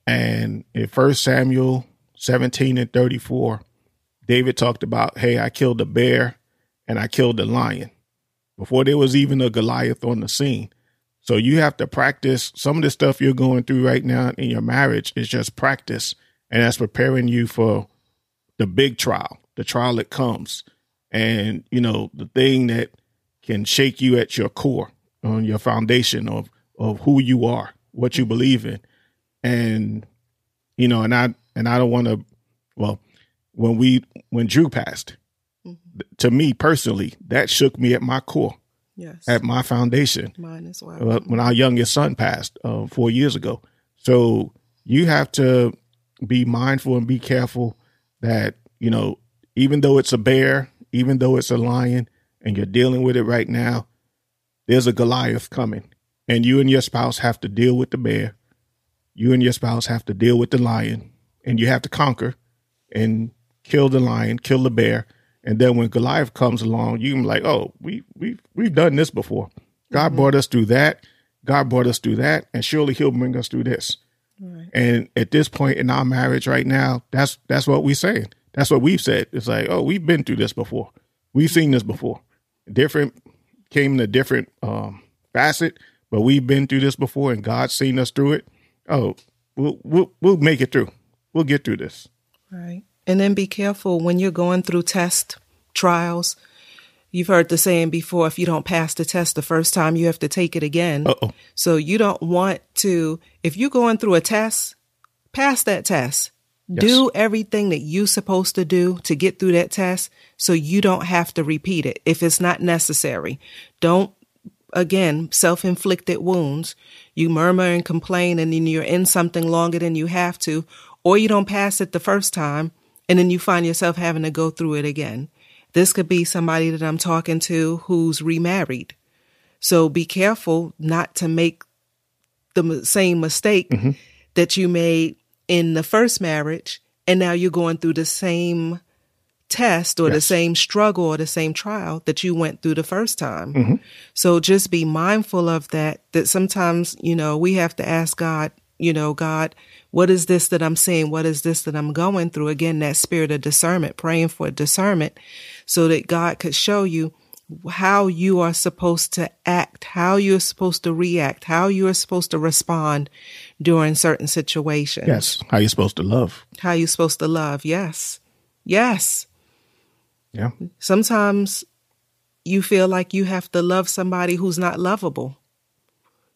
And in First Samuel 17 and 34, David talked about, hey, I killed a bear and I killed a lion before there was even a Goliath on the scene. So you have to practice some of the stuff you're going through right now in your marriage is just practice. And that's preparing you for the big trial, the trial that comes. And, you know, the thing that can shake you at your core, on your foundation of, of who you are, what you believe in. And, you know, and I, and I don't want to, well, when we, when Drew passed, to me personally, that shook me at my core, Yes. at my foundation Mine as well. uh, when our youngest son passed uh, four years ago. So you have to be mindful and be careful that, you know, even though it's a bear, even though it's a lion, and you're dealing with it right now, there's a Goliath coming. And you and your spouse have to deal with the bear. You and your spouse have to deal with the lion, and you have to conquer and kill the lion, kill the bear. And then when Goliath comes along, you can be like, oh, we we we've done this before. God brought us through that. God brought us through that, and surely He'll bring us through this. Right. And at this point in our marriage right now, that's that's what we're saying. That's what we've said. It's like, oh, we've been through this before. We've seen this before. Different came in a different um, facet, but we've been through this before, and God's seen us through it. Oh, we'll we'll, we'll make it through. We'll get through this. Right. And then be careful when you're going through test trials. You've heard the saying before if you don't pass the test the first time, you have to take it again. Uh oh. So you don't want to, if you're going through a test, pass that test. Do everything that you're supposed to do to get through that test so you don't have to repeat it if it's not necessary. Don't, again, self inflicted wounds. You murmur and complain and then you're in something longer than you have to, or you don't pass it the first time and then you find yourself having to go through it again. This could be somebody that I'm talking to who's remarried. So be careful not to make the same mistake mm-hmm. that you made in the first marriage, and now you're going through the same test or the same struggle or the same trial that you went through the first time. Mm-hmm. So just be mindful of that, that sometimes, you know, we have to ask God, you know, God, what is this that I'm seeing? What is this that I'm going through? Again, that spirit of discernment, praying for discernment so that God could show you how you are supposed to act, how you're supposed to react, how you are supposed to respond during certain situations. Yes. How you're supposed to love. How you're supposed to love. Yes. Yes. Yeah. Sometimes you feel like you have to love somebody who's not lovable.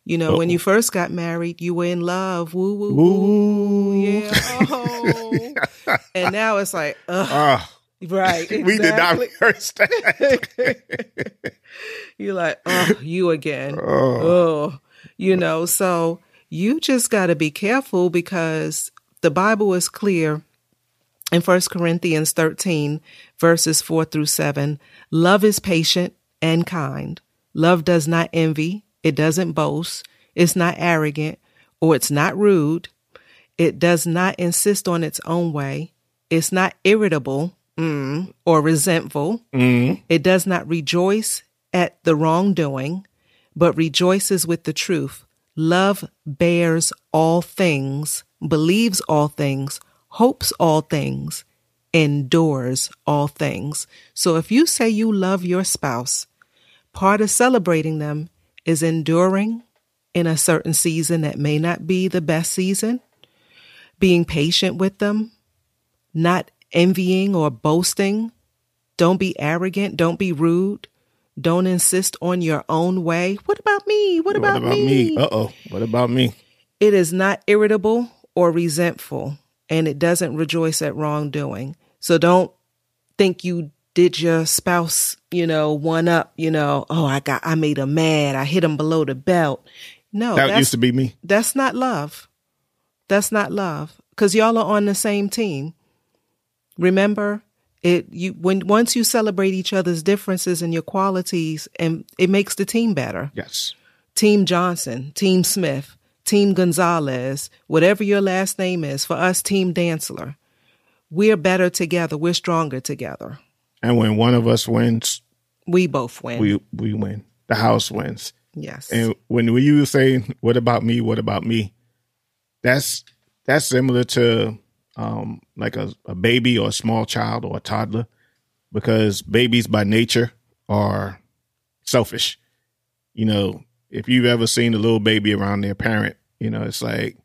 You know, when you first got married, you were in love. Woo, woo, woo. Yeah. Oh. and now it's like, ugh. Ah, Right. we did not exactly. rehearse that. You're like, oh, you again. Oh, you know, so you just got to be careful because the Bible is clear in 1 Corinthians 13, verses 4 through 7. Love is patient and kind. Love does not envy. It doesn't boast. It's not arrogant or it's not rude. It does not insist on its own way. It's not irritable mm, or resentful. It does not rejoice at the wrongdoing, but rejoices with the truth. Love bears all things, believes all things, hopes all things, endures all things. So if you say you love your spouse, part of celebrating them is enduring in a certain season that may not be the best season, being patient with them, not envying or boasting. Don't be arrogant. Don't be rude. Don't insist on your own way. What about me? What about, what about me? Uh oh. What about me? It is not irritable or resentful, and it doesn't rejoice at wrongdoing. So don't think you did your spouse, you know, one up, you know, oh, I got, I made him mad. I hit him below the belt. No, That used to be me. that's not love. That's not love because y'all are on the same team. Remember, it you when once you celebrate each other's differences and your qualities, and it makes the team better. Yes. Team Johnson, Team Smith, Team Gonzalez, whatever your last name is. For us, Team Dantzler, we're better together. We're stronger together. And when one of us wins, We both win. we we win. The house wins. yes. And when when you say, "What about me? What about me?" That's that's similar to um, like a, a baby or a small child or a toddler, because babies by nature are selfish. You know, if you've ever seen a little baby around their parent, you know, it's like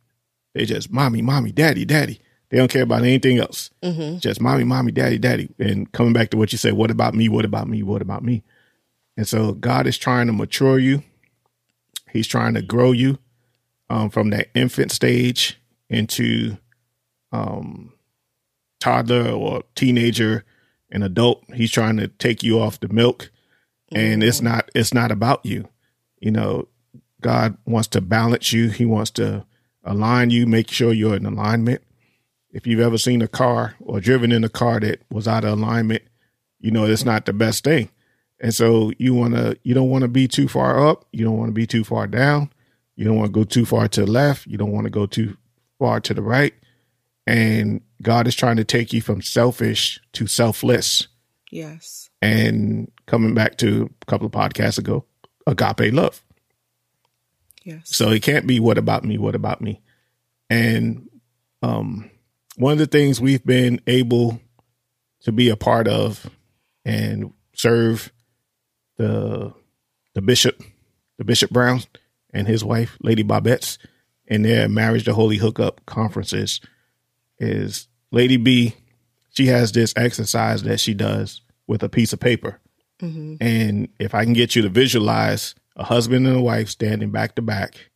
they just mommy, mommy, daddy, daddy. They don't care about anything else. Just mommy, mommy, daddy, daddy. And coming back to what you said, what about me? What about me? What about me? And so God is trying to mature you. He's trying to grow you um, from that infant stage into um, toddler or teenager and adult. He's trying to take you off the milk, and it's not it's not about you. You know, God wants to balance you. He wants to align you, make sure you're in alignment. If you've ever seen a car or driven in a car that was out of alignment, you know it's not the best thing. And so you want to you don't want to be too far up, you don't want to be too far down, you don't want to go too far to the left, you don't want to go too far to the right. And God is trying to take you from selfish to selfless. yes. And coming back to a couple of podcasts ago, agape love. Yes. So it can't be what about me, what about me. And um one of the things we've been able to be a part of and serve the the bishop, the Bishop Brown and his wife, Lady Bobette's, in their marriage to holy hookup conferences is Lady B, she has this exercise that she does with a piece of paper. Mm-hmm. And if I can get you to visualize a husband and a wife standing back to back,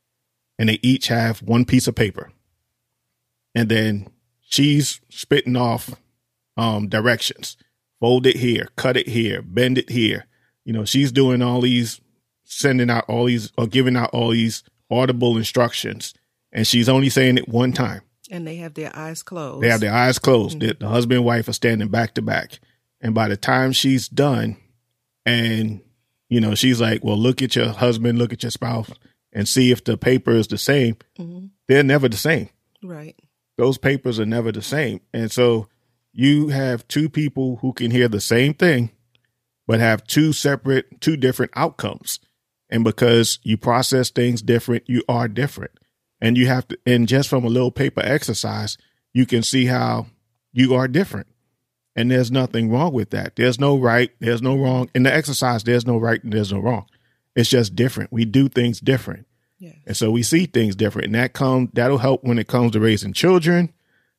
and they each have one piece of paper, and then she's spitting off um, directions fold it here, cut it here, bend it here. You know, she's doing all these, sending out all these, or giving out all these audible instructions, and she's only saying it one time. And they have their eyes closed. They have their eyes closed. The, the husband and wife are standing back to back. And by the time she's done and you know, she's like, well, look at your husband, look at your spouse, and see if the paper is the same. Mhm. They're never the same. Right. Those papers are never the same. And so you have two people who can hear the same thing, but have two separate, two different outcomes. And because you process things different, you are different. And you have to, and just from a little paper exercise, you can see how you are different. And there's nothing wrong with that. There's no right, there's no wrong. In the exercise, there's no right and there's no wrong. It's just different. We do things different. Yeah. And so we see things different. And that come that'll help when it comes to raising children.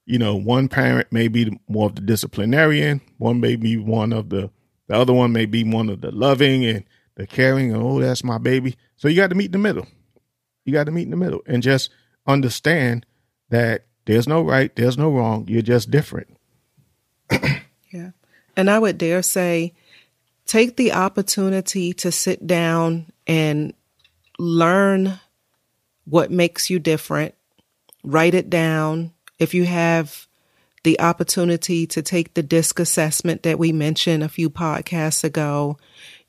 You know, one parent may be more of the disciplinarian, one may be one of the the other one may be one of the loving and the caring, and oh, that's my baby. So you got to meet in the middle. You got to meet in the middle and just understand that there's no right, there's no wrong. You're just different. Yeah. And I would dare say take the opportunity to sit down and learn what makes you different. Write it down. If you have the opportunity to take the disc assessment that we mentioned a few podcasts ago,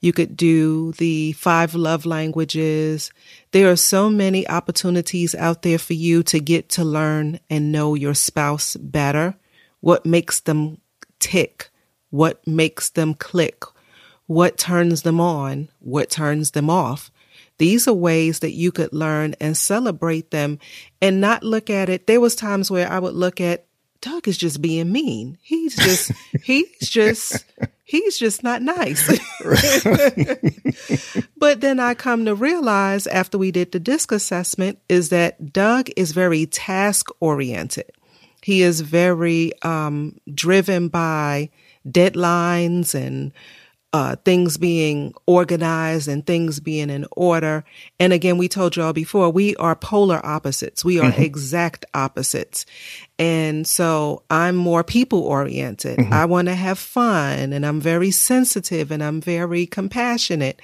you could do the five love languages. There are so many opportunities out there for you to get to learn and know your spouse better. What makes them tick? What makes them click? What turns them on? What turns them off? These are ways that you could learn and celebrate them and not look at it. There was times where I would look at Doug is just being mean. He's just he's just he's just not nice. but then I come to realize after we did the disc assessment is that Doug is very task oriented. He is very um, driven by deadlines and uh, things being organized and things being in order. And again, we told y'all before, we are polar opposites. We are exact opposites. And so I'm more people oriented. I want to have fun and I'm very sensitive and I'm very compassionate.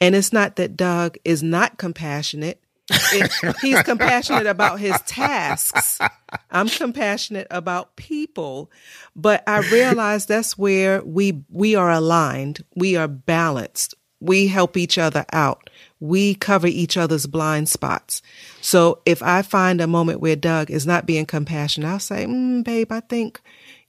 And it's not that Doug is not compassionate. It, he's compassionate about his tasks. I'm compassionate about people, but I realize that's where we we are aligned. We are balanced. We help each other out. We cover each other's blind spots. So if I find a moment where Doug is not being compassionate, I'll say, mm, "Babe, I think,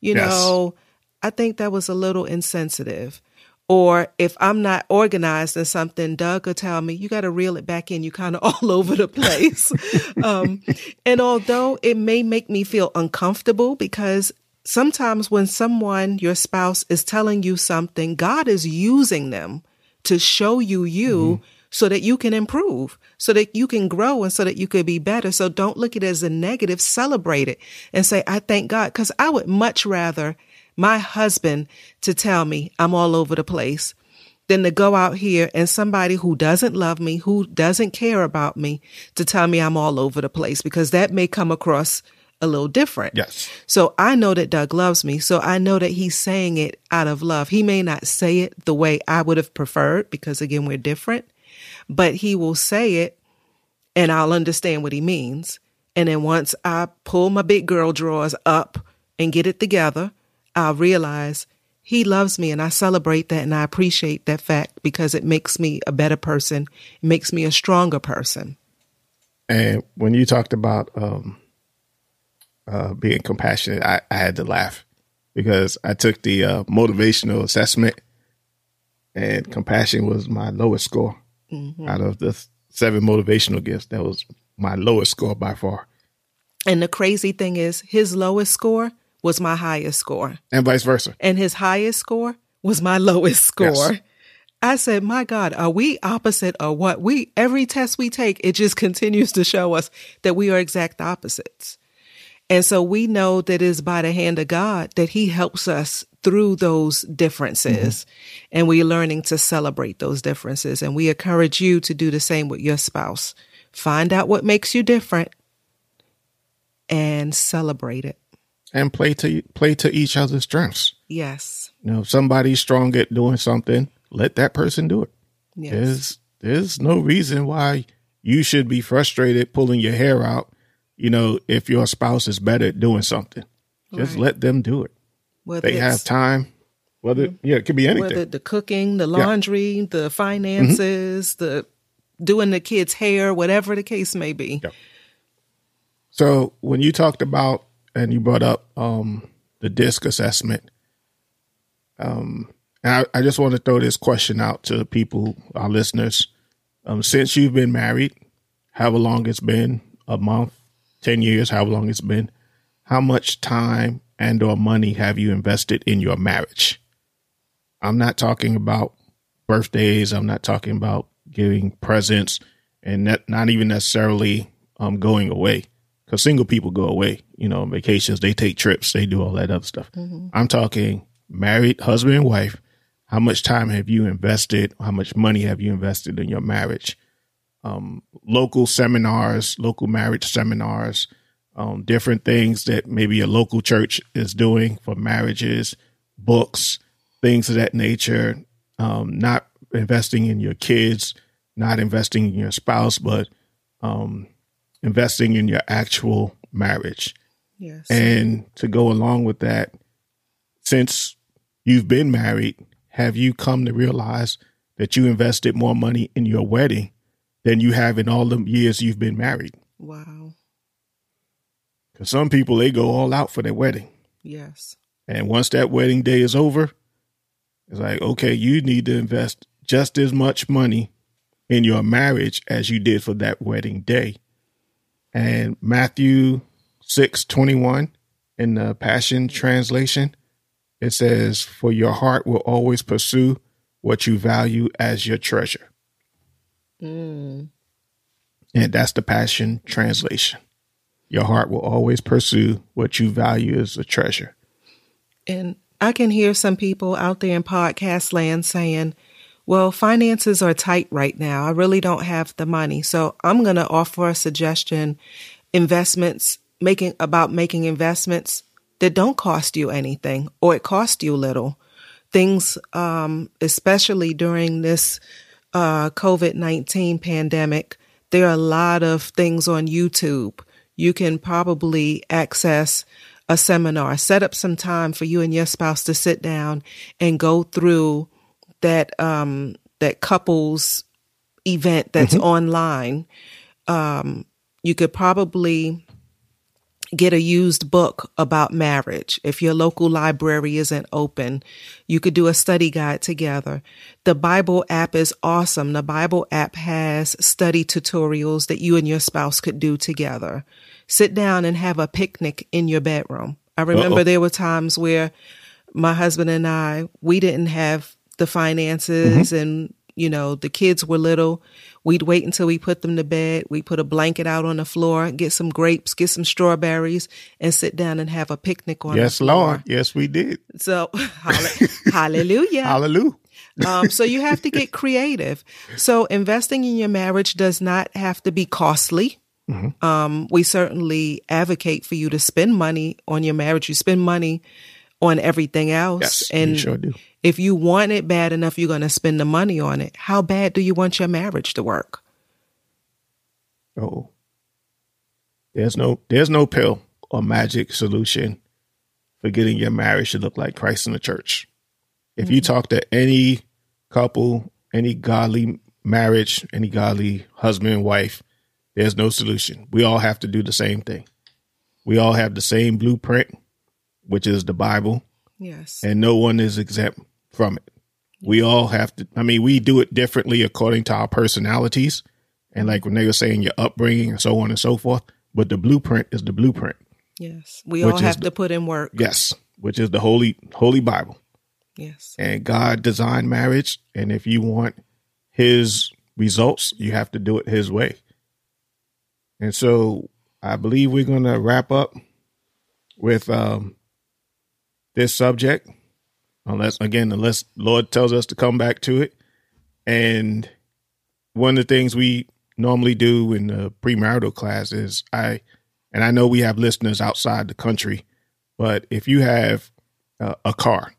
you Yes. know, I think that was a little insensitive." Or if I'm not organized in something, Doug will tell me, you got to reel it back in. You kind of all over the place. um, and although it may make me feel uncomfortable because sometimes when someone, your spouse, is telling you something, God is using them to show you you so that you can improve, so that you can grow and so that you could be better. So don't look at it as a negative, celebrate it and say, I thank God. Cause I would much rather my husband to tell me I'm all over the place than to go out here and somebody who doesn't love me, who doesn't care about me to tell me I'm all over the place because that may come across a little different. Yes. So I know that Doug loves me. So I know that he's saying it out of love. He may not say it the way I would have preferred because again, we're different, but he will say it and I'll understand what he means. And then once I pull my big girl drawers up and get it together, I'll realize he loves me and I celebrate that and I appreciate that fact because it makes me a better person. It makes me a stronger person. And when you talked about um, uh, being compassionate, I, I had to laugh because I took the uh, motivational assessment, and compassion was my lowest score out of the seven motivational gifts. That was my lowest score by far, And the crazy thing is his lowest score was my highest score. and vice versa. and his highest score was my lowest score. Yes. I said, "My God, are we opposite or what? We every test we take, it just continues to show us that we are exact opposites." And so we know that it's by the hand of God that He helps us through those differences. Mm-hmm. And we're learning to celebrate those differences. And we encourage you to do the same with your spouse. Find out what makes you different and celebrate it. And play to play to each other's strengths. Yes. You know, if somebody's strong at doing something, let that person do it. Yes. There's there's no reason why you should be frustrated pulling your hair out, you know, if your spouse is better at doing something. Just Right. let them do it. Whether They have time. Whether mm-hmm. yeah, it could be anything. Whether the cooking, the laundry, the finances, the doing the kids' hair, whatever the case may be. Yeah. So when you talked about and you brought up um, the disc assessment, um, and I, I just want to throw this question out to the people, our listeners. Um, since you've been married, however long it's been, a month, ten years, however long it's been, how much time and or money have you invested in your marriage? I'm not talking about birthdays. I'm not talking about giving presents and not, not even necessarily um, going away because single people go away, you know, vacations, they take trips, they do all that other stuff. Mm-hmm. I'm talking married husband and wife. How much time have you invested? How much money have you invested in your marriage? Um, local seminars, local marriage seminars, um, different things that maybe a local church is doing for marriages, books, things of that nature. Um, not investing in your kids, not investing in your spouse, but um, investing in your actual marriage. Yes. And to go along with that, since you've been married, have you come to realize that you invested more money in your wedding than you have in all the years you've been married? Wow. Because some people, they go all out for their wedding. Yes. And once that wedding day is over, it's like, okay, you need to invest just as much money in your marriage as you did for that wedding day. And Matthew 6 21 in the Passion Translation, it says, For your heart will always pursue what you value as your treasure. Mm. And that's the Passion Translation. Your heart will always pursue what you value as a treasure. And I can hear some people out there in podcast land saying, well, finances are tight right now. I really don't have the money. So I'm going to offer a suggestion investments, making about making investments that don't cost you anything or it costs you little. Things, um, especially during this uh, COVID 19 pandemic, there are a lot of things on YouTube. You can probably access a seminar, set up some time for you and your spouse to sit down and go through that um, that couples event that's mm-hmm. online. Um, you could probably get a used book about marriage. If your local library isn't open, you could do a study guide together. The Bible app is awesome. The Bible app has study tutorials that you and your spouse could do together sit down and have a picnic in your bedroom. I remember Uh-oh. there were times where my husband and I, we didn't have the finances mm-hmm. and, you know, the kids were little. We'd wait until we put them to bed. We put a blanket out on the floor, get some grapes, get some strawberries, and sit down and have a picnic on yes, the floor. Lord. Yes, we did. So, hallelujah. hallelujah. um, so you have to get creative. So investing in your marriage does not have to be costly. Mm-hmm. Um, we certainly advocate for you to spend money on your marriage. You spend money on everything else. Yes, and sure do. If you want it bad enough, you're going to spend the money on it. How bad do you want your marriage to work? Oh, there's no there's no pill or magic solution for getting your marriage to look like Christ in the church. If mm-hmm. you talk to any couple, any godly marriage, any godly husband and wife, there's no solution. We all have to do the same thing. We all have the same blueprint, which is the Bible. Yes. And no one is exempt from it. We all have to, I mean, we do it differently according to our personalities. And like when they were saying your upbringing and so on and so forth. But the blueprint is the blueprint. Yes. We all have the, to put in work. Yes. Which is the holy, holy Bible. Yes. And God designed marriage. And if you want his results, you have to do it his way. And so I believe we're going to wrap up with um, this subject, unless, again, unless Lord tells us to come back to it. And one of the things we normally do in the premarital class is I, and I know we have listeners outside the country, but if you have uh, a car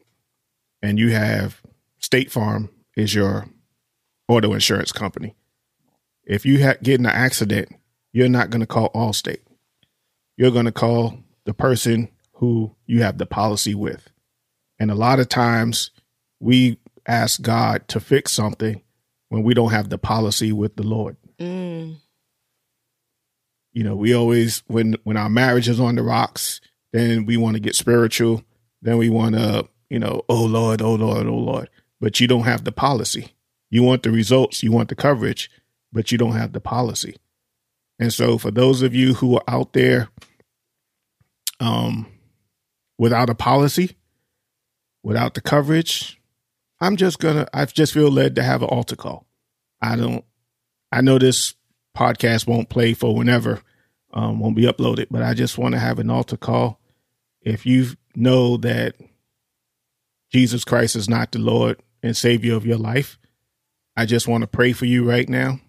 and you have State Farm is your auto insurance company, if you ha- get in an accident you're not going to call Allstate. You're going to call the person who you have the policy with. And a lot of times we ask God to fix something when we don't have the policy with the Lord. Mm. You know, we always when when our marriage is on the rocks, then we want to get spiritual. Then we want to, you know, oh Lord, oh Lord, oh Lord. But you don't have the policy. You want the results, you want the coverage, but you don't have the policy. And so for those of you who are out there um without a policy, without the coverage, I'm just gonna I just feel led to have an altar call. I don't I know this podcast won't play for whenever, um, won't be uploaded, but I just want to have an altar call. If you know that Jesus Christ is not the Lord and Savior of your life, I just want to pray for you right now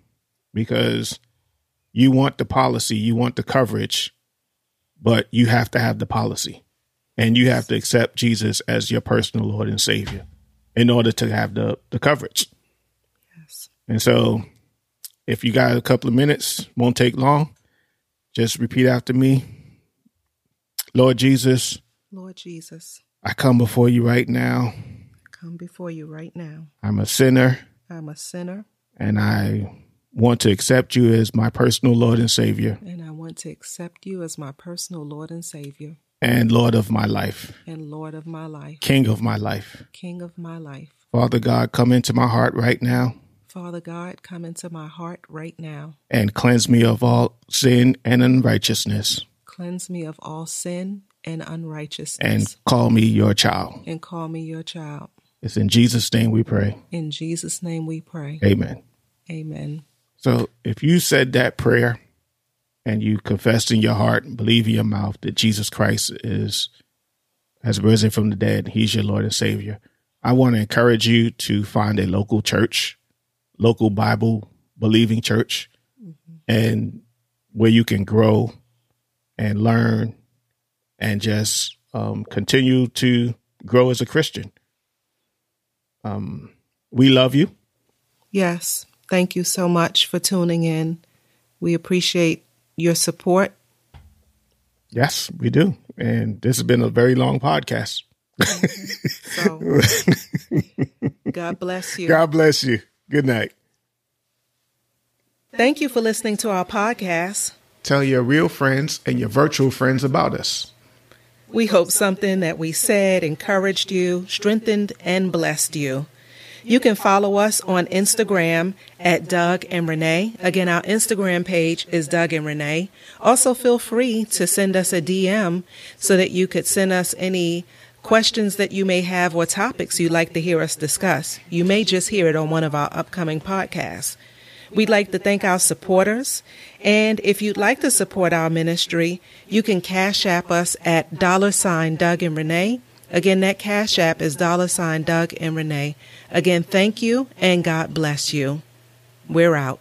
because you want the policy, you want the coverage, but you have to have the policy and you have to accept Jesus as your personal Lord and Savior in order to have the, the coverage. Yes. And so if you got a couple of minutes, won't take long, just repeat after me. Lord Jesus, Lord Jesus, I come before you right now. I come before you right now. I'm a sinner I'm a sinner and I want to accept you as my personal Lord and Savior and I want to accept you as my personal Lord and Savior and Lord of my life, and Lord of my life, King of my life. King of my life. Father God, come into my heart right now Father God, come into my heart right now. and cleanse me of all sin and unrighteousness Cleanse me of all sin and unrighteousness and call me your child. and call me your child. It's in Jesus' name we pray. In Jesus' name we pray. Amen. Amen. So if you said that prayer and you confess in your heart and believe in your mouth that Jesus Christ is has risen from the dead, he's your Lord and Savior. I want to encourage you to find a local church, local Bible believing church, and where you can grow and learn and just um, continue to grow as a Christian. Um, we love you. Yes. Thank you so much for tuning in. We appreciate your support. Yes, we do. And this has been a very long podcast. So God bless you. God bless you. Good night. Thank you for listening to our podcast. Tell your real friends and your virtual friends about us. We hope something that we said encouraged you, strengthened, and blessed you. You can follow us on Instagram at Doug and Renee. Again, our Instagram page is Doug and Renee. Also, feel free to send us a DM so that you could send us any questions that you may have or topics you'd like to hear us discuss. You may just hear it on one of our upcoming podcasts. We'd like to thank our supporters. And if you'd like to support our ministry, you can cash app us at dollar sign Doug and Renee. Again, that cash app is dollar sign Doug and Renee. Again, thank you and God bless you. We're out.